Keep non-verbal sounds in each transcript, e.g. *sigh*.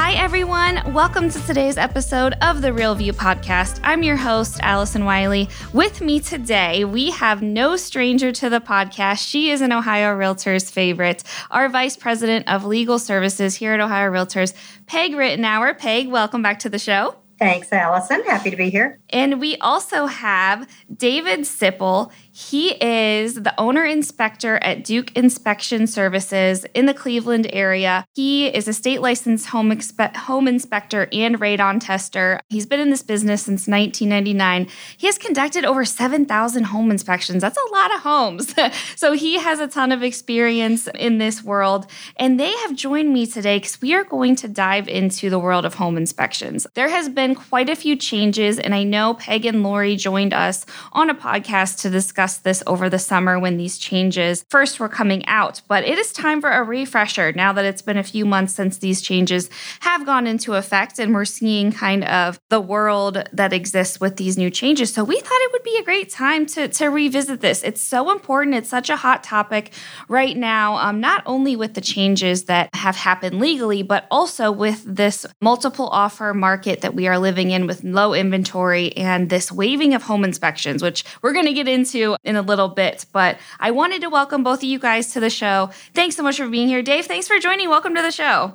Hi, everyone. Welcome to today's episode of the Real View podcast. I'm your host, Allison Wiley. With me today, we have no stranger to the podcast. She is an Ohio Realtors favorite, our Vice President of Legal Services here at Ohio Realtors, Peg Rittenauer. Peg, welcome back to the show. Thanks, Allison. Happy to be here. And we also have David Sipple. He is the owner inspector at Duke Inspection Services in the Cleveland area. He is a state licensed home, expe- home inspector and radon tester. He's been in this business since 1999. He has conducted over 7,000 home inspections. That's a lot of homes. *laughs* so he has a ton of experience in this world. And they have joined me today because we are going to dive into the world of home inspections. There has been quite a few changes, and I know Peg and Lori joined us on a podcast to discuss discussed this over the summer when these changes first were coming out, but it is time for a refresher now that it's been a few months since these changes have gone into effect and we're seeing kind of the world that exists with these new changes. So we thought it would be a great time to, to revisit this. It's so important. It's such a hot topic right now, um, not only with the changes that have happened legally, but also with this multiple offer market that we are living in with low inventory and this waiving of home inspections, which we're going to get into in a little bit. But I wanted to welcome both of you guys to the show. Thanks so much for being here. Dave, thanks for joining. Welcome to the show.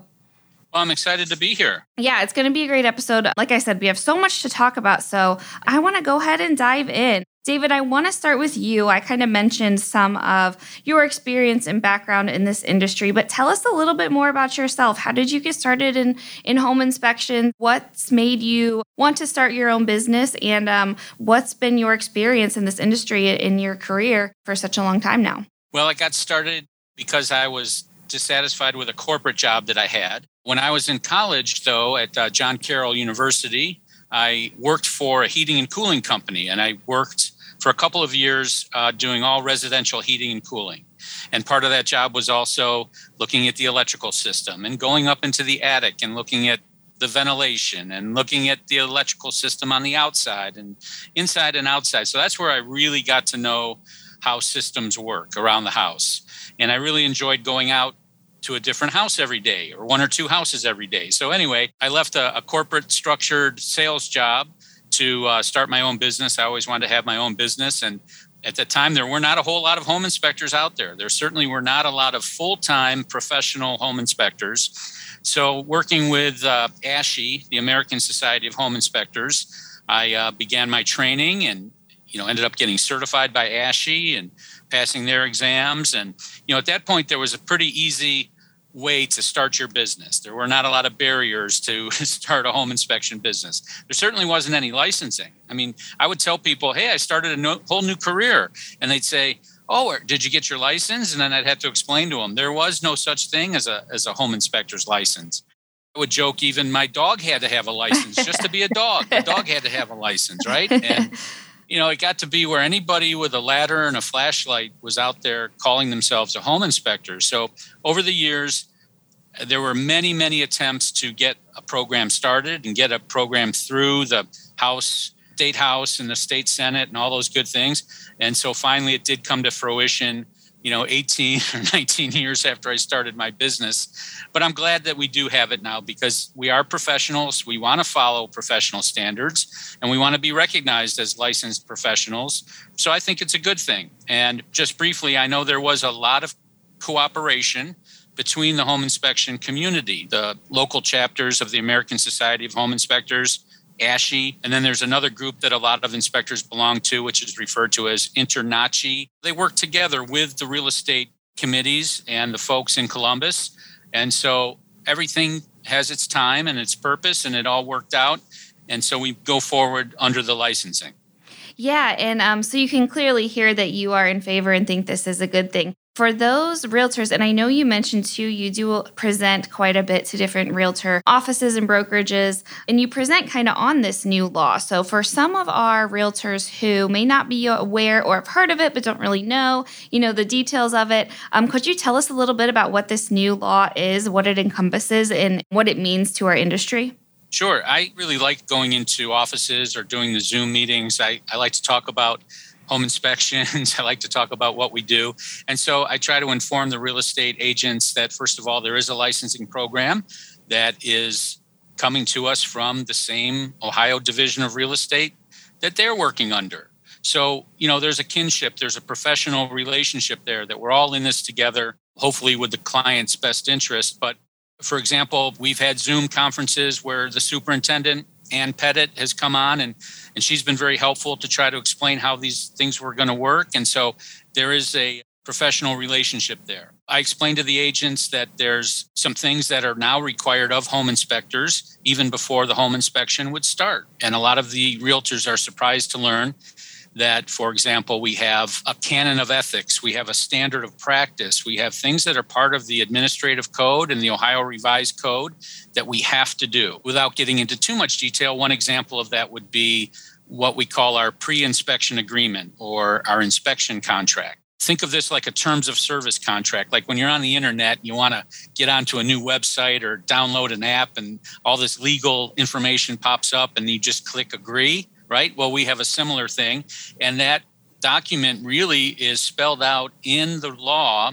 Well, I'm excited to be here. Yeah, it's going to be a great episode. Like I said, we have so much to talk about. So I want to go ahead and dive in. David, I want to start with you. I kind of mentioned some of your experience and background in this industry, but tell us a little bit more about yourself. How did you get started in, in home inspection? What's made you want to start your own business? And um, what's been your experience in this industry in your career for such a long time now? Well, I got started because I was dissatisfied with a corporate job that I had. When I was in college, though, at uh, John Carroll University, I worked for a heating and cooling company, and I worked for a couple of years uh, doing all residential heating and cooling. And part of that job was also looking at the electrical system and going up into the attic and looking at the ventilation and looking at the electrical system on the outside and inside and outside. So that's where I really got to know how systems work around the house. And I really enjoyed going out to a different house every day or one or two houses every day. So, anyway, I left a, a corporate structured sales job to uh, start my own business. I always wanted to have my own business. And at the time, there were not a whole lot of home inspectors out there. There certainly were not a lot of full time professional home inspectors. So, working with uh, ASHI, the American Society of Home Inspectors, I uh, began my training and you know ended up getting certified by ASHI and passing their exams. And you know at that point, there was a pretty easy way to start your business. There were not a lot of barriers to *laughs* start a home inspection business. There certainly wasn't any licensing. I mean, I would tell people, hey, I started a no, whole new career. And they'd say, oh, did you get your license? And then I'd have to explain to them there was no such thing as a, as a home inspector's license. I would joke even my dog had to have a license just to be a dog. The dog had to have a license, right? And *laughs* you know, it got to be where anybody with a ladder and a flashlight was out there calling themselves a home inspector. So over the years, there were many, many attempts to get a program started and get a program through the House, State House, and the State Senate, and all those good things. And so finally, it did come to fruition. You know, 18 *laughs* or 19 years after I started my business. But I'm glad that we do have it now because we are professionals. We want to follow professional standards and we want to be recognized as licensed professionals. So I think it's a good thing. And just briefly, I know there was a lot of cooperation between the home inspection community, the local chapters of the American Society of Home Inspectors, ASHI, and then there's another group that a lot of inspectors belong to, which is referred to as InterNACHI. They work together with the real estate committees and the folks in Columbus. And so everything has its time and its purpose, and it all worked out. And so we go forward under the licensing. Yeah, and um, so you can clearly hear that you are in favor and think this is a good thing. For those realtors, and I know you mentioned too, you do present quite a bit to different realtor offices and brokerages, and you present kind of on this new law. So, for some of our realtors who may not be aware or have heard of it but don't really know, you know, the details of it, um, could you tell us a little bit about what this new law is, what it encompasses, and what it means to our industry? Sure. I really like going into offices or doing the Zoom meetings. I, I like to talk about home inspections. *laughs* I like to talk about what we do. And so I try to inform the real estate agents that, first of all, there is a licensing program that is coming to us from the same Ohio Division of Real Estate that they're working under. So, you know, there's a kinship, there's a professional relationship there that we're all in this together, hopefully with the client's best interest. But for example, we've had Zoom conferences where the superintendent Ann Pettit has come on and and she's been very helpful to try to explain how these things were going to work. And so there is a professional relationship there. I explained to the agents that there's some things that are now required of home inspectors even before the home inspection would start. And a lot of the realtors are surprised to learn that, for example, we have a canon of ethics, we have a standard of practice, we have things that are part of the administrative code and the Ohio Revised Code that we have to do. Without getting into too much detail, one example of that would be what we call our pre inspection agreement or our inspection contract. Think of this like a terms of service contract. Like when you're on the internet, and you want to get onto a new website or download an app, and all this legal information pops up, and you just click agree right? Well, we have a similar thing. And that document really is spelled out in the law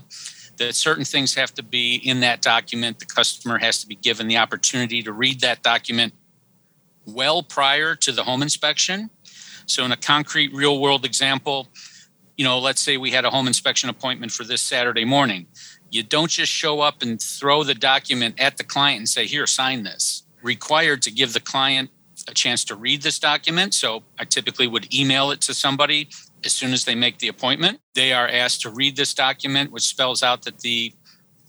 that certain things have to be in that document. The customer has to be given the opportunity to read that document well prior to the home inspection. So, in a concrete real world example, you know, let's say we had a home inspection appointment for this Saturday morning. You don't just show up and throw the document at the client and say, Here, sign this. Required to give the client a chance to read this document. So I typically would email it to somebody as soon as they make the appointment. They are asked to read this document, which spells out that the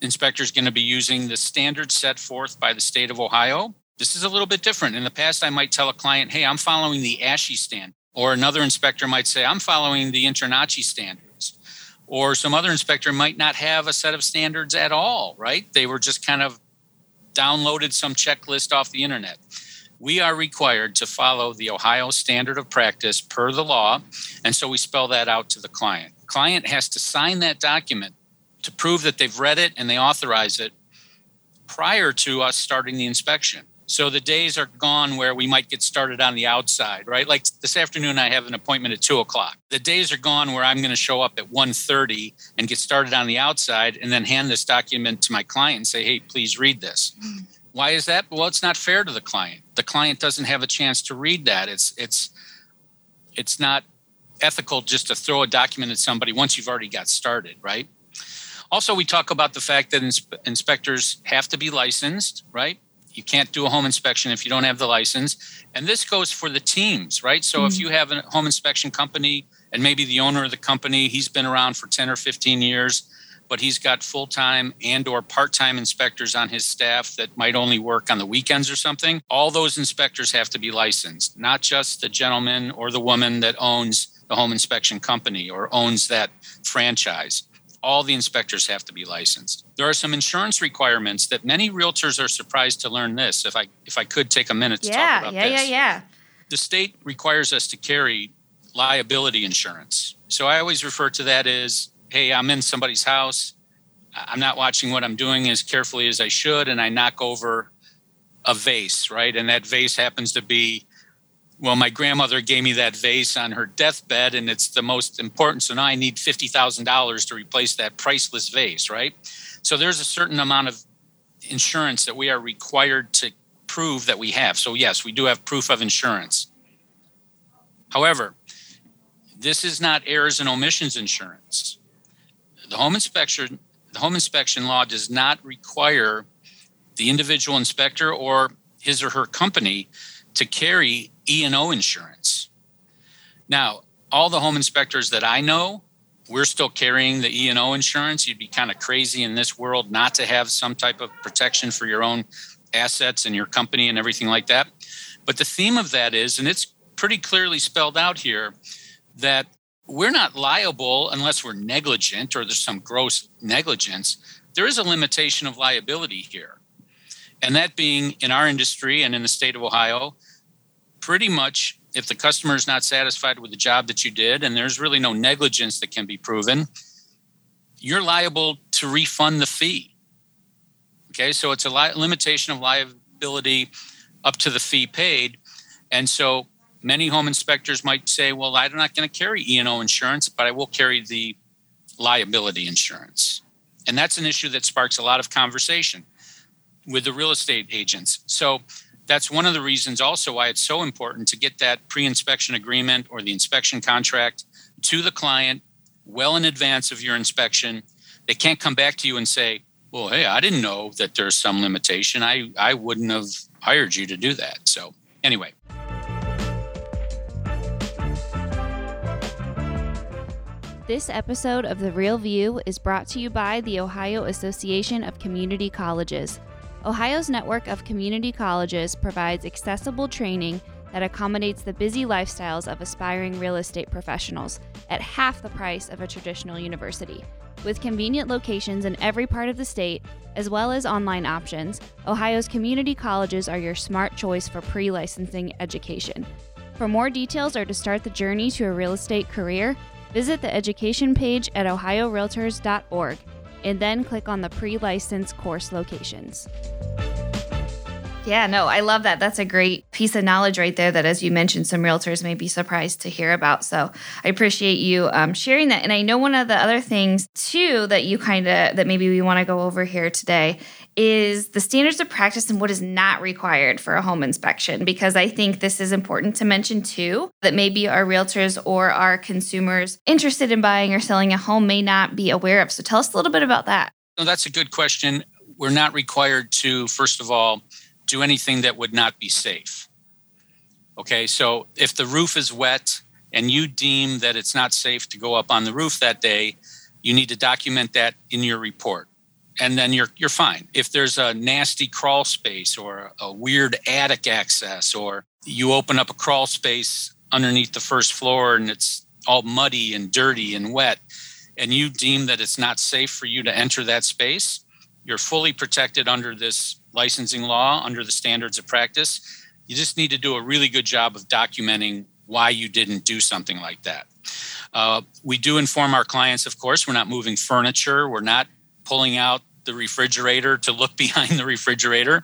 inspector is going to be using the standards set forth by the state of Ohio. This is a little bit different. In the past, I might tell a client, hey, I'm following the ASHI standard. Or another inspector might say, I'm following the InterNACHI standards. Or some other inspector might not have a set of standards at all, right? They were just kind of downloaded some checklist off the internet we are required to follow the Ohio standard of practice per the law. And so we spell that out to the client. Client has to sign that document to prove that they've read it and they authorize it prior to us starting the inspection. So the days are gone where we might get started on the outside, right? Like this afternoon, I have an appointment at two o'clock. The days are gone where I'm going to show up at 1.30 and get started on the outside and then hand this document to my client and say, hey, please read this. Mm. Why is that? Well, it's not fair to the client. The client doesn't have a chance to read that. It's it's it's not ethical just to throw a document at somebody once you've already got started, right? Also, we talk about the fact that inspe- inspectors have to be licensed, right? You can't do a home inspection if you don't have the license. And this goes for the teams, right? So mm-hmm. if you have a home inspection company and maybe the owner of the company, he's been around for 10 or 15 years, but he's got full-time and or part-time inspectors on his staff that might only work on the weekends or something. All those inspectors have to be licensed not just the gentleman or the woman that owns the home inspection company or owns that franchise. All the inspectors have to be licensed. There are some insurance requirements that many realtors are surprised to learn this if i if i could take a minute to yeah, talk about yeah, this yeah yeah yeah. The state requires us to carry liability insurance. So i always refer to that as hey, I'm in somebody's house. I'm not watching what I'm doing as carefully as I should, and I knock over a vase, right? And that vase happens to be, well, my grandmother gave me that vase on her deathbed, and it's the most important. So now I need $50,000 to replace that priceless vase, right? So there's a certain amount of insurance that we are required to prove that we have. So, yes, we do have proof of insurance. However, this is not errors and omissions insurance the home inspection the home inspection law does not require the individual inspector or his or her company to carry E&O insurance. Now, all the home inspectors that I know, we're still carrying the E&O insurance. You'd be kind of crazy in this world not to have some type of protection for your own assets and your company and everything like that. But the theme of that is, and it's pretty clearly spelled out here, that we're not liable unless we're negligent or there's some gross negligence. There is a limitation of liability here. And that being in our industry and in the state of Ohio, pretty much if the customer is not satisfied with the job that you did and there's really no negligence that can be proven, you're liable to refund the fee. Okay, so it's a li- limitation of liability up to the fee paid. And so many home inspectors might say, well, I'm not going to carry E&O insurance, but I will carry the liability insurance. And that's an issue that sparks a lot of conversation with the real estate agents. So that's one of the reasons also why it's so important to get that pre-inspection agreement or the inspection contract to the client well in advance of your inspection. They can't come back to you and say, well, hey, I didn't know that there's some limitation. I, I wouldn't have hired you to do that. So, anyway. This episode of The Real View is brought to you by the Ohio Association of Community Colleges. Ohio's network of community colleges provides accessible training that accommodates the busy lifestyles of aspiring real estate professionals at half the price of a traditional university. With convenient locations in every part of the state, as well as online options, Ohio's community colleges are your smart choice for pre licensing education. For more details or to start the journey to a real estate career, visit the education page at ohiorealtors.org and then click on the pre license course locations. Yeah, no, I love that. That's a great piece of knowledge right there that, as you mentioned, some realtors may be surprised to hear about. So I appreciate you um, sharing that. And I know one of the other things, too, that you kind of, that maybe we want to go over here today is the standards of practice and what is not required for a home inspection because I think this is important to mention too that maybe our realtors or our consumers interested in buying or selling a home may not be aware of. So tell us a little bit about that. No, that's a good question. We're not required to, first of all, do anything that would not be safe. Okay, so if the roof is wet and you deem that it's not safe to go up on the roof that day, you need to document that in your report. And then you're you're fine. If there's a nasty crawl space or a weird attic access or you open up a crawl space underneath the first floor and it's all muddy and dirty and wet and you deem that it's not safe for you to enter that space, you're fully protected under this licensing law, under the standards of practice. You just need to do a really good job of documenting why you didn't do something like that. Uh, we do inform our clients, of course, we're not moving furniture, we're not pulling out the refrigerator to look *laughs* behind the refrigerator.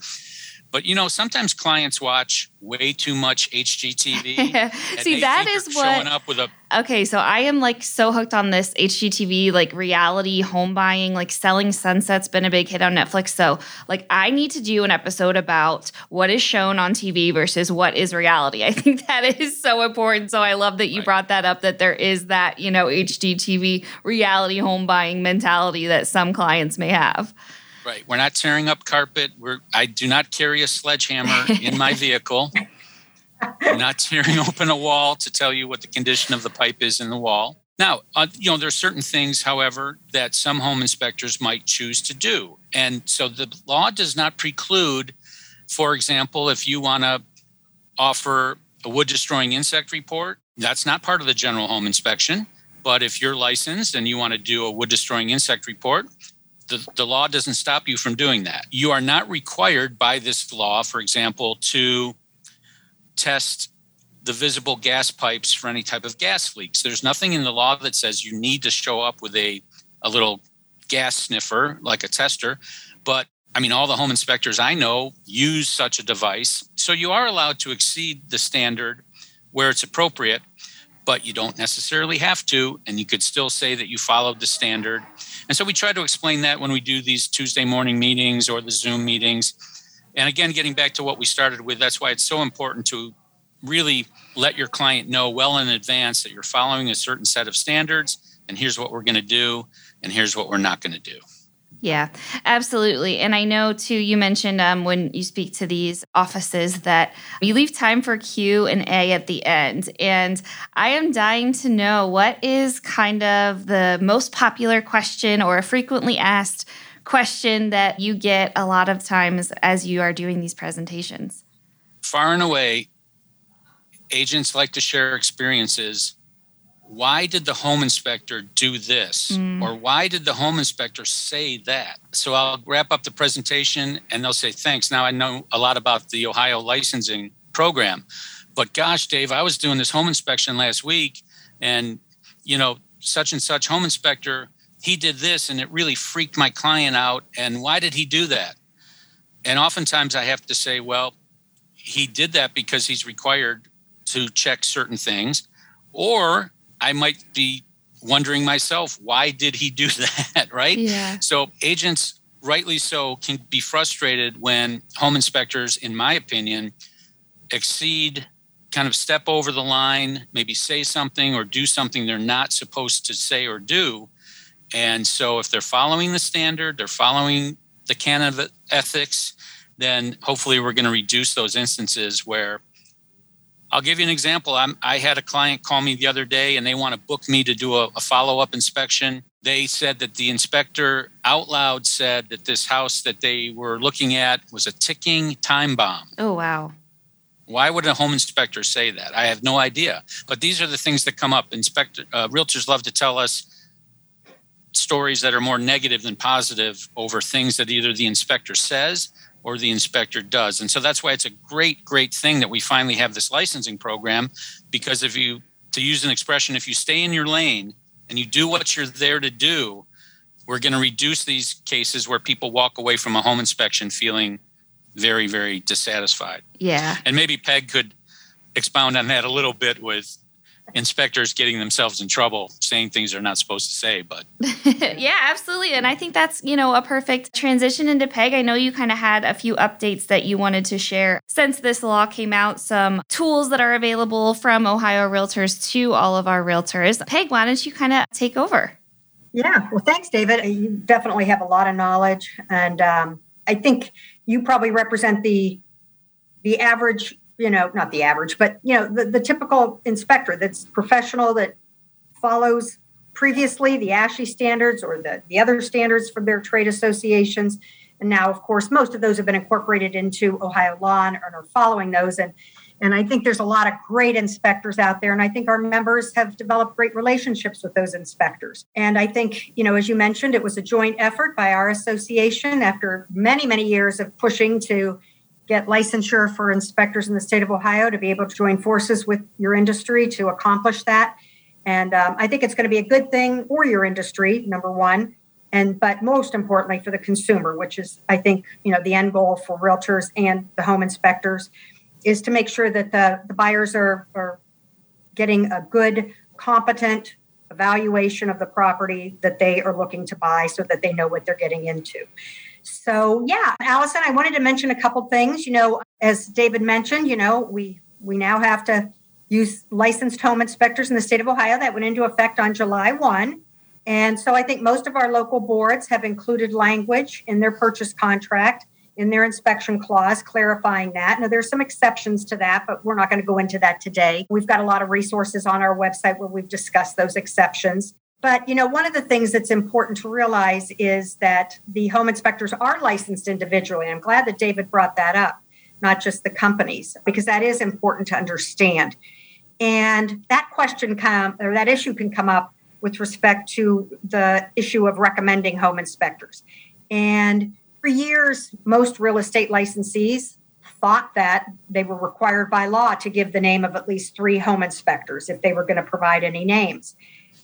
But you know, sometimes clients watch way too much HGTV. *laughs* See, that is what showing up with a. Okay, so I am like so hooked on this HGTV like reality home buying, like Selling Sunset's been a big hit on Netflix. So like I need to do an episode about what is shown on TV versus what is reality. I think that is so important. So I love that you right. brought that up. That there is that you know HGTV reality home buying mentality that some clients may have. Right. We're not tearing up carpet. We're I do not carry a sledgehammer in my *laughs* vehicle. I'm not tearing open a wall to tell you what the condition of the pipe is in the wall. Now, uh, you know, there are certain things, however, that some home inspectors might choose to do. And so the law does not preclude, for example, if you want to offer a wood destroying insect report, that's not part of the general home inspection. But if you're licensed and you want to do a wood destroying insect report, the, the law doesn't stop you from doing that. You are not required by this law, for example, to test the visible gas pipes for any type of gas leaks. There's nothing in the law that says you need to show up with a, a little gas sniffer like a tester. But I mean, all the home inspectors I know use such a device. So you are allowed to exceed the standard where it's appropriate, but you don't necessarily have to. And you could still say that you followed the standard and so we try to explain that when we do these Tuesday morning meetings or the Zoom meetings. And again, getting back to what we started with, that's why it's so important to really let your client know well in advance that you're following a certain set of standards and here's what we're going to do and here's what we're not going to do. Yeah, absolutely. And I know too, you mentioned um, when you speak to these offices that you leave time for Q and A at the end. And I am dying to know what is kind of the most popular question or a frequently asked question that you get a lot of times as you are doing these presentations. Far and away, agents like to share experiences why did the home inspector do this? Mm. Or why did the home inspector say that? So I'll wrap up the presentation and they'll say, thanks. Now I know a lot about the Ohio licensing program. But gosh, Dave, I was doing this home inspection last week and, you know, such and such home inspector, he did this and it really freaked my client out. And why did he do that? And oftentimes I have to say, well, he did that because he's required to check certain things. Or I might be wondering myself, why did he do *laughs* that? right? Yeah. So agents, rightly so, can be frustrated when home inspectors, in my opinion, exceed kind of step over the line, maybe say something or do something they're not supposed to say or do. And so if they're following the standard, they're following the canon of ethics, then hopefully we're going to reduce those instances where I'll give you an example. I'm, i had a client call me the other day and they want to book me to do a, a follow up inspection. They said that the inspector out loud said that this house that they were looking at was a ticking time bomb. Oh, wow. Why would a home inspector say that? I have no idea. But these are the things that come up. Inspector uh, realtors love to tell us stories that are more negative than positive over things that either the inspector says or the inspector does. And so that's why it's a great, great thing that we finally have this licensing program. Because if you, to use an expression, if you stay in your lane and you do what you're there to do, we're going to reduce these cases where people walk away from a home inspection feeling very, very dissatisfied. Yeah. And maybe Peg could expound on that a little bit with inspectors getting themselves in trouble saying things they're not supposed to say but *laughs* yeah absolutely and i think that's you know a perfect transition into peg. I know you kind of had a few updates that you wanted to share. Since this law came out some tools that are available from ohio realtors to all of our realtors. Peg why don't you kind of take over? Yeah well thanks david. You definitely have a lot of knowledge and um, i think you probably represent the the average you know, not the average, but you know, the, the typical inspector that's professional that follows previously the ASHI standards or the, the other standards from their trade associations. And now, of course, most of those have been incorporated into Ohio law and are following those. And and I think there's a lot of great inspectors out there. And I think our members have developed great relationships with those inspectors. And I think, you know, as you mentioned, it was a joint effort by our association after many, many years of pushing to get licensure for inspectors in the state of Ohio to be able to join forces with your industry to accomplish that. And um, I think it's going to be a good thing for your industry, number one, and but most importantly for the consumer, which is I think you know the end goal for realtors and the home inspectors, is to make sure that the, the buyers are, are getting a good, competent evaluation of the property that they are looking to buy so that they know what they're getting into. So yeah, Allison, I wanted to mention a couple things. You know, as David mentioned, you know, we we now have to use licensed home inspectors in the state of Ohio. That went into effect on July 1. And so I think most of our local boards have included language in their purchase contract, in their inspection clause, clarifying that. Now, there's some exceptions to that, but we're not going to go into that today. We've got a lot of resources on our website where we've discussed those exceptions. But you know, one of the things that's important to realize is that the home inspectors are licensed individually. I'm glad that David brought that up, not just the companies, because that is important to understand. And that question come or that issue can come up with respect to the issue of recommending home inspectors. And for years, most real estate licensees thought that they were required by law to give the name of at least three home inspectors if they were going to provide any names.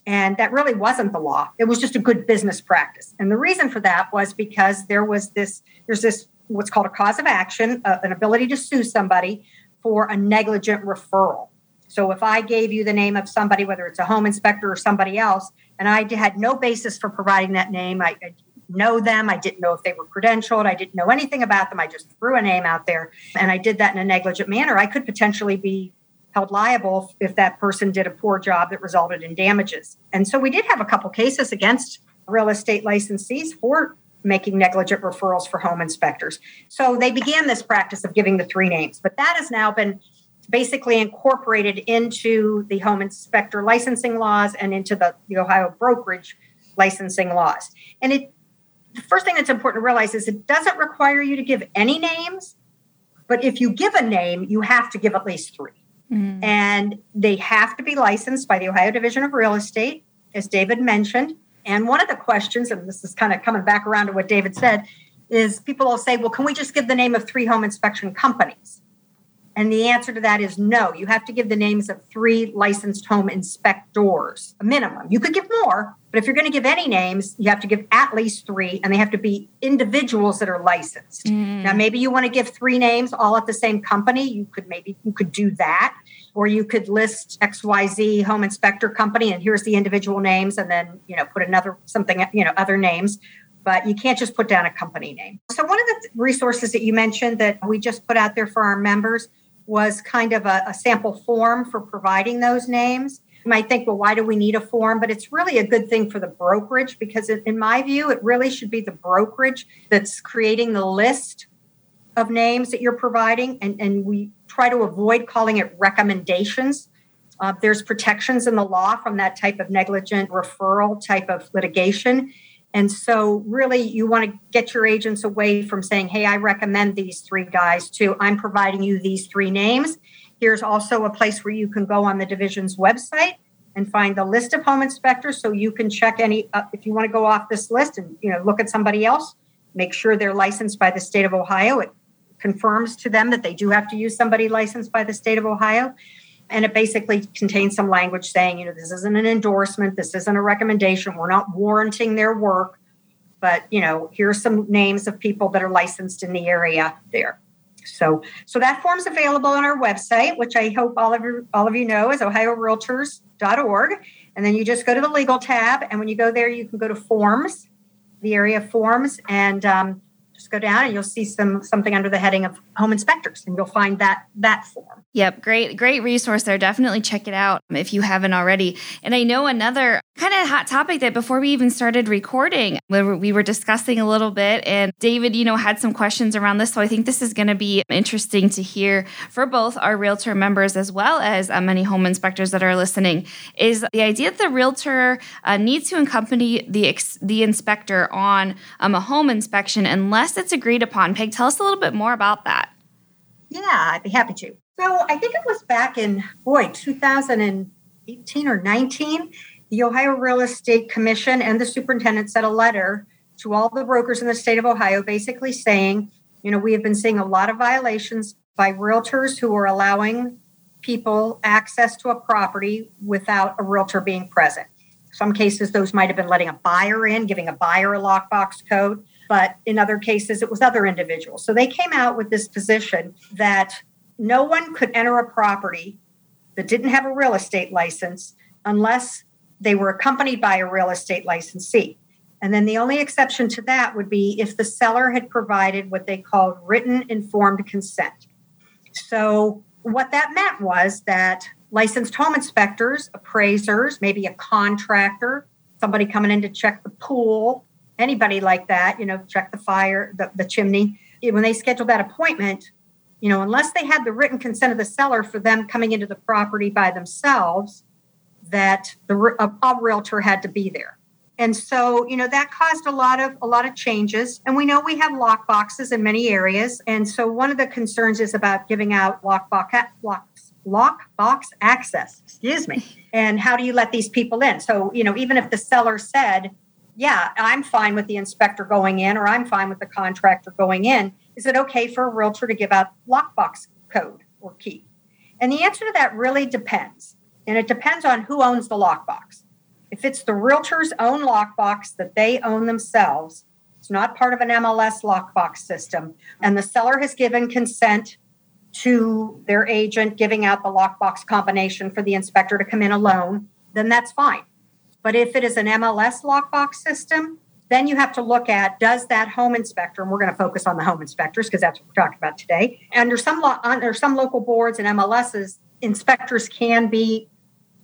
And that really wasn't the law. It was just a good business practice. And the reason for that was because there was this, there's this, what's called a cause of action, uh, an ability to sue somebody for a negligent referral. So if I gave you the name of somebody, whether it's a home inspector or somebody else, and I had no basis for providing that name, I, I know them, I didn't know if they were credentialed, I didn't know anything about them, I just threw a name out there, and I did that in a negligent manner, I could potentially be held liable if that person did a poor job that resulted in damages. And so we did have a couple cases against real estate licensees for making negligent referrals for home inspectors. So they began this practice of giving the three names, but that has now been basically incorporated into the home inspector licensing laws and into the, the Ohio brokerage licensing laws. And it the first thing that's important to realize is it doesn't require you to give any names, but if you give a name, you have to give at least three. Mm. And they have to be licensed by the Ohio Division of Real Estate, as David mentioned. And one of the questions, and this is kind of coming back around to what David said, is people will say, well, can we just give the name of three home inspection companies? And the answer to that is no. You have to give the names of three licensed home inspectors, a minimum. You could give more, but if you're going to give any names, you have to give at least three, and they have to be individuals that are licensed. Mm. Now, maybe you want to give three names all at the same company. You could maybe you could do that, or you could list XYZ home inspector company, and here's the individual names, and then you know put another something you know other names but you can't just put down a company name. So, one of the resources that you mentioned that we just put out there for our members was kind of a, a, sample form for providing those names. You might think, well, why do we need a form? But it's really a good thing for the brokerage because, in my view, it really should be the brokerage that's creating the list of names that you're providing. And, and we try to avoid calling it recommendations. Uh, there's protections in the law from that type of negligent referral type of litigation. And so, really, you want to get your agents away from saying, Hey, I recommend these three guys to I'm providing you these three names. Here's also a place where you can go on the division's website and find the list of home inspectors so you can check any uh, if you want to go off this list and you know look at somebody else make sure they're licensed by the state of ohio it confirms to them that they do have to use somebody licensed by the state of ohio and it basically contains some language saying, you know, this isn't an endorsement, this isn't a recommendation, we're not warranting their work, but you know, here's some names of people that are licensed in the area there. So, so that form's available on our website, which I hope all of you all of you know is ohiorealtors.org. And then you just go to the legal tab, and when you go there, you can go to forms, the area of forms, and um, just go down and you'll see some something under the heading of home inspectors and you'll find that that form yep great great resource there. Definitely check it out if you haven't already. And i know another kind of hot topic that before we even started recording we were discussing a little bit and david you know had some questions around this so i think this is going to be interesting to hear for both our realtor members as well as uh, many home inspectors that are listening is the idea that the realtor uh, needs to accompany the ex- the inspector on um, a home inspection unless it's agreed upon. Peg tell us a little bit more about that. Yeah i'd be happy to so i think it was back in boy 2018 or 19 the Ohio Real Estate Commission and the superintendent sent a letter to all the brokers in the state of Ohio, basically saying, you know, we have been seeing a lot of violations by realtors who are allowing people access to a property without a realtor being present. Some cases, those might have been letting a buyer in, giving a buyer a lockbox code, but in other cases, it was other individuals. So they came out with this position that no one could enter a property that didn't have a real estate license unless they were accompanied by a real estate licensee. And then the only exception to that would be if the seller had provided what they called written informed consent. So, what that meant was that licensed home inspectors, appraisers, maybe a contractor, somebody coming in to check the pool, anybody like that, you know, check the fire, the, the chimney, when they scheduled that appointment, you know, unless they had the written consent of the seller for them coming into the property by themselves, that the a, a realtor had to be there. And so you know that caused a lot of a lot of changes. And we know we have lock boxes in many areas. And so one of the concerns is about giving out lock box lock box access excuse me and how do you let these people in? So you know even if the seller said yeah i'm fine with the inspector going in or i'm fine with the contractor going in is it okay for a realtor to give out lockbox code or key and the answer to that really depends and it depends on who owns the lockbox. If it's the realtor's own lockbox that they own themselves, it's not part of an MLS lockbox system, and the seller has given consent to their agent giving out the lockbox combination for the inspector to come in alone, then that's fine. But if it is an MLS lockbox system, then you have to look at does that home inspector, and we're going to focus on the home inspectors because that's what we're talking about today. Under some lo- under some local boards and MLSs, inspectors can be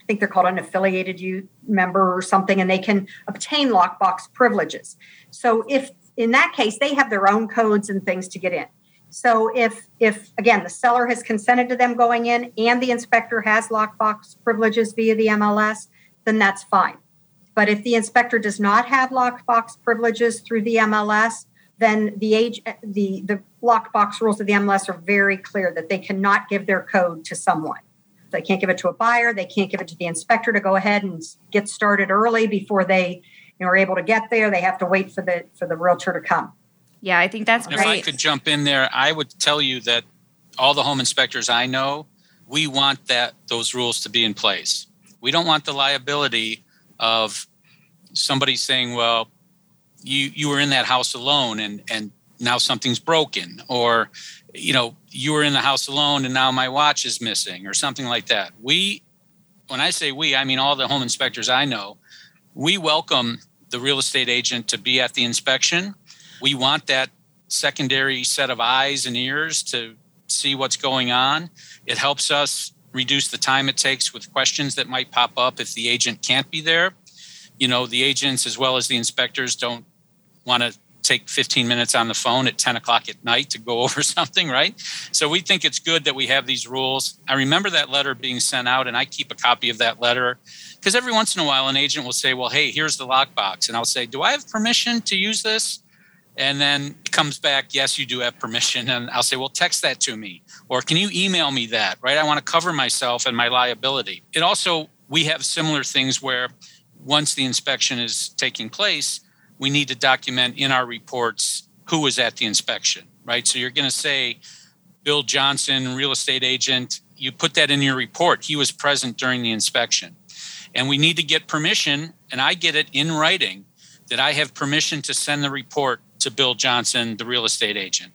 I think they're called an affiliated member or something, and they can obtain lockbox privileges. So if in that case they have their own codes and things to get in. So if if again the seller has consented to them going in and the inspector has lockbox privileges via the MLS, then that's fine. But if the inspector does not have lockbox privileges through the MLS, then the age the the lockbox rules of the MLS are very clear that they cannot give their code to someone They can't give it to a buyer. They can't give it to the inspector to go ahead and get started early before they you know, are able to get there. They have to wait for the for the realtor to come. Yeah, I think that's great. If I could jump in there, I would tell you that all the home inspectors I know, we want that those rules to be in place. We don't want the liability of somebody saying, "Well, you you were in that house alone and and now something's broken," or you know, you were in the house alone and now my watch is missing, or something like that. We, when I say we, I mean all the home inspectors I know. We welcome the real estate agent to be at the inspection. We want that secondary set of eyes and ears to see what's going on. It helps us reduce the time it takes with questions that might pop up if the agent can't be there. You know, the agents as well as the inspectors don't want to take 15 minutes on the phone at 10 o'clock at night to go *laughs* over something, right? So we think it's good that we have these rules. I remember that letter being sent out, and I keep a copy of that letter because every once in a while an agent will say, Well, hey, here's the lockbox. And I'll say, Do I have permission to use this? and then it comes back yes you do have permission and i'll say well text that to me or can you email me that right i want to cover myself and my liability it also we have similar things where once the inspection is taking place we need to document in our reports who was at the inspection right so you're going to say bill johnson real estate agent you put that in your report he was present during the inspection and we need to get permission and i get it in writing that i have permission to send the report to Bill Johnson, the real estate agent.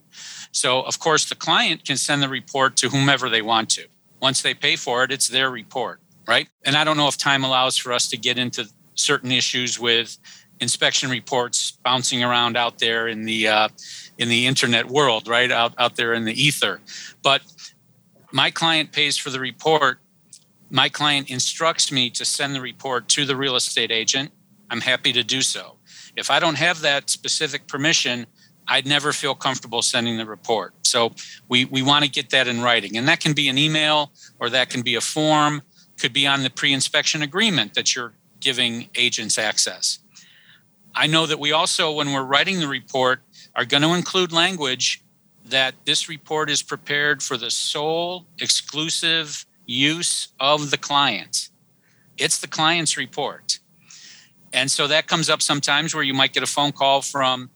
So, of course, the client can send the report to whomever they want to. Once they pay for it, it's their report, right? And I don't know if time allows for us to get into certain issues with inspection reports bouncing around out there in the uh, in the internet world, right? Out out there in the ether. But my client pays for the report. My client instructs me to send the report to the real estate agent. I'm happy to do so. If I don't have that specific permission, I'd never feel comfortable sending the report. So we, we want to get that in writing. And that can be an email or that can be a form, could be on the pre inspection agreement that you're giving agents access. I know that we also, when we're writing the report, are going to include language that this report is prepared for the sole exclusive use of the client. It's the client's report. And so that comes up sometimes where you might get a phone call from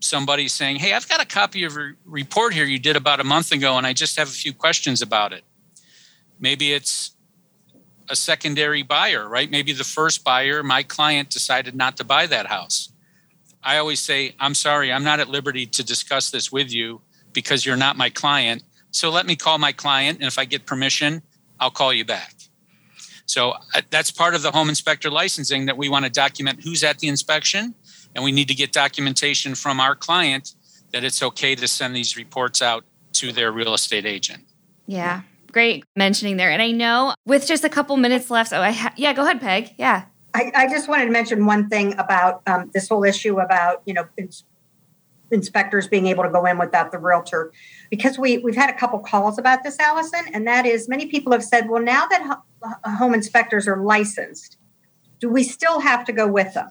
somebody saying, Hey, I've got a copy of a report here you did about a month ago, and I just have a few questions about it. Maybe it's a secondary buyer, right? Maybe the first buyer, my client decided not to buy that house. I always say, I'm sorry, I'm not at liberty to discuss this with you because you're not my client. So let me call my client, and if I get permission, I'll call you back. So uh, that's part of the home inspector licensing that we want to document who's at the inspection, and we need to get documentation from our client that it's okay to send these reports out to their real estate agent. Yeah, great mentioning there. And I know with just a couple minutes left, oh, I ha- yeah, go ahead, Peg. Yeah. I, I, just wanted to mention one thing about um, this whole issue about you know ins- inspectors being able to go in without the realtor because we we've had a couple calls about this allison and that is many people have said well now that ho- home inspectors are licensed do we still have to go with them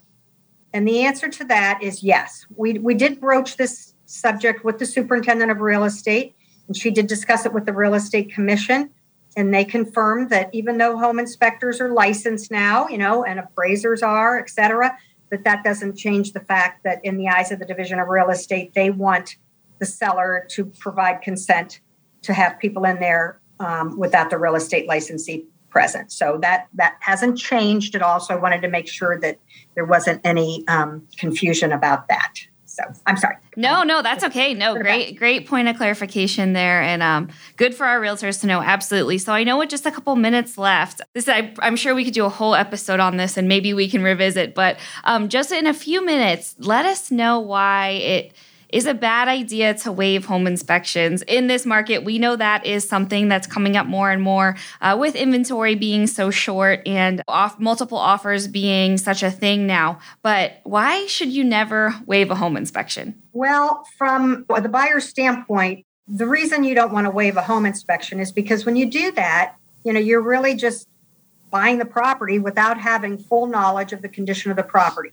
and the answer to that is yes we we did broach this subject with the superintendent of real estate and she did discuss it with the real estate commission and they confirmed that even though home inspectors are licensed now you know and appraisers are et cetera that that doesn't change the fact that in the eyes of the division of real estate they want the seller to provide consent to have people in there um, without the real estate licensee present. So that that hasn't changed at all so i wanted to make sure that there wasn't any um, confusion about that so I'm sorry. No, no, that's okay. No, great, great point of clarification there, and um, good for our realtors to know. Absolutely. So I know with just a couple minutes left, this I, am sure we could do a whole episode on this, and maybe we can revisit. But um, just in a few minutes, let us know why it is a bad idea to waive home inspections in this market. We know that is something that's coming up more and more uh, with inventory being so short and off multiple offers being such a thing now. But why should you never waive a home inspection? Well, from the buyer's standpoint, the reason you don't want to waive a home inspection is because when you do that, you know, you're really just buying the property without having full knowledge of the condition of the property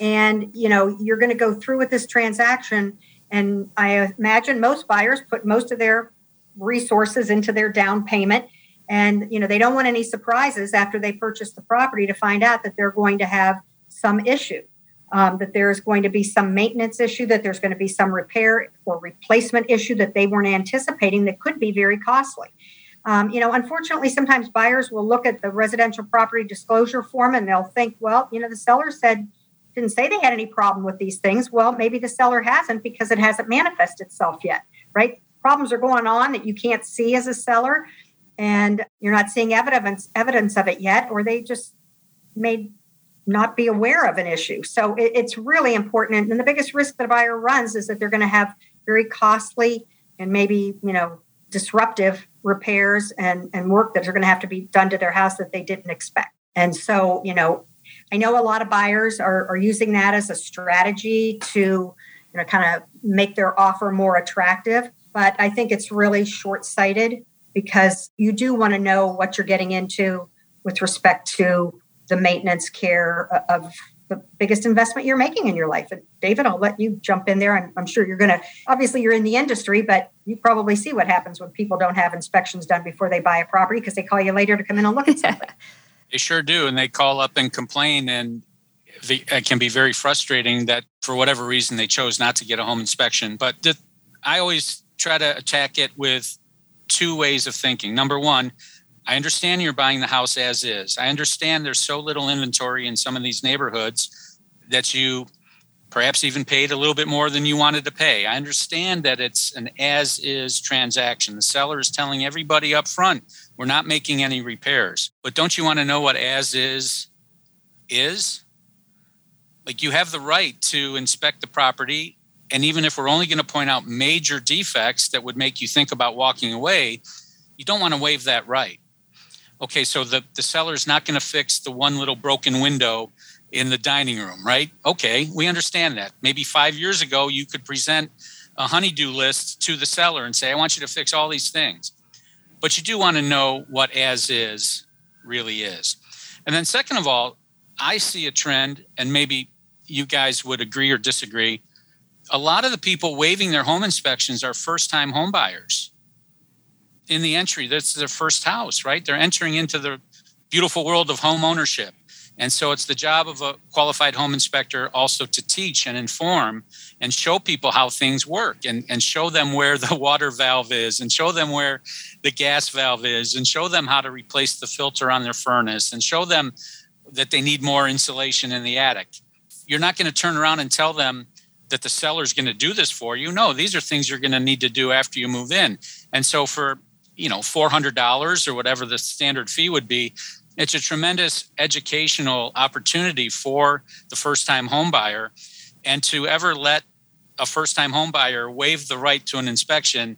and you know you're going to go through with this transaction and i imagine most buyers put most of their resources into their down payment And you know, they don't want any surprises after they purchase the property to find out that they're going to have some issue. Um, that there's going to be some maintenance issue, that there's going to be some repair or replacement issue that they weren't anticipating that could be very costly. Um, you know, unfortunately, sometimes buyers will look at the residential property disclosure form and they'll think, well, you know, the seller said, didn't say they had any problem with these things. Well, maybe the seller hasn't because it hasn't manifested itself yet, right? Problems are going on that you can't see as a seller and you're not seeing evidence evidence of it yet, or they just may not be aware of an issue. So it, it's really important. And the biggest risk that a buyer runs is that they're going to have very costly and maybe, you know, disruptive repairs and, and work that are going to have to be done to their house that they didn't expect. And so, you know, I know a lot of buyers are, are using that as a strategy to, you know, kind of make their offer more attractive. But I think it's really short sighted because you do want to know what you're getting into with respect to the maintenance care of the biggest investment you're making in your life. And David, I'll let you jump in there. I'm, I'm sure you're going to, obviously, you're in the industry, but you probably see what happens when people don't have inspections done before they buy a property because they call you later to come in and look at *laughs* something. They sure do. And they call up and complain. And it can be very frustrating that for whatever reason they chose not to get a home inspection. But the, I always try to attack it with two ways of thinking. Number one, I understand you're buying the house as is. I understand there's so little inventory in some of these neighborhoods that you perhaps even paid a little bit more than you wanted to pay. I understand that it's an as is transaction. The seller is telling everybody up front, we're not making any repairs. But don't you want to know what as is is? Like you have the right to inspect the property. And even if we're only going to point out major defects that would make you think about walking away, you don't want to waive that right okay, so the, the seller's not going to fix the one little broken window in the dining room, right? Okay, we understand that. Maybe five years ago, you could present a honeydew list to the seller and say, I want you to fix all these things. But you do want to know what as is really is. And then, second of all, I see a trend, and maybe you guys would agree or disagree. A lot of the people waiving their home inspections are first time home buyers in the entry. That's their first house, right? They're entering into the beautiful world of home ownership. And so it's the job of a qualified home inspector also to teach and inform and show people how things work and, and show them where the *laughs* water valve is and show them where the gas valve is and show them how to replace the filter on their furnace and show them that they need more insulation in the attic. You're not going to turn around and tell them that the seller's going to do this for you. No, these are things you're going to need to do after you move in. And so for you know $400 or whatever the standard fee would be it's a tremendous educational opportunity for the first time homebuyer. and to ever let a first time homebuyer waive the right to an inspection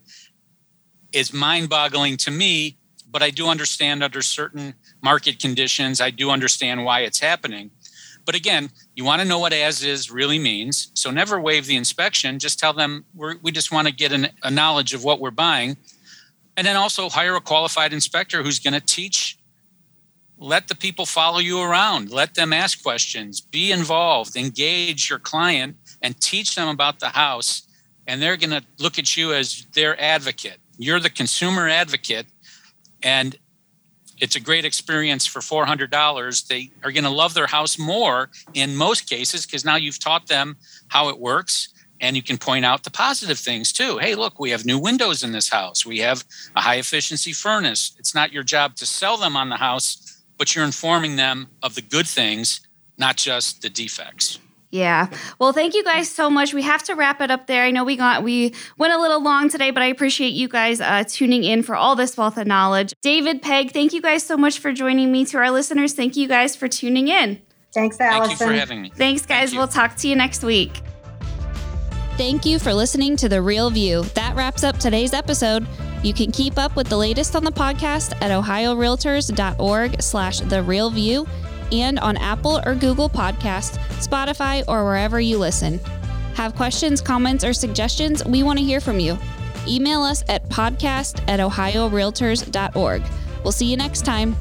is mind boggling to me but i do understand under certain market conditions i do understand why it's happening. But again you want to know what as is really means so never waive the inspection. Just tell them we just want to get an, a knowledge of what we're buying. And then also hire a qualified inspector who's going to teach let the people follow you around. Let them ask questions. Be involved. Engage your client and teach them about the house. And they're going to look at you as their advocate. You're the consumer advocate. And it's a great experience for $400 they are going to love their house more in most cases because now you've taught them how it works. And you can point out the positive things too. Hey, look, we have new windows in this house. We have a high efficiency furnace. It's not your job to sell them on the house, but you're informing them of the good things, not just the defects. Yeah. Well, thank you guys so much. We have to wrap it up there. I know we got we went a little long today, but I appreciate you guys uh, tuning in for all this wealth of knowledge. David Peg, thank you guys so much for joining me. To our listeners, thank you guys for tuning in. Thanks, Allison. Thank you for having me. Thanks, guys. Thank we'll talk to you next week. Thank you for listening to The Real View. That wraps up today's episode. You can keep up with the latest on the podcast at ohiorealtors.org slash The Real View and on Apple or Google Podcasts, Spotify, or wherever you listen. Have questions, comments, or suggestions? We want to hear from you. Email us at podcast at ohiorealtors.org. We'll see you next time.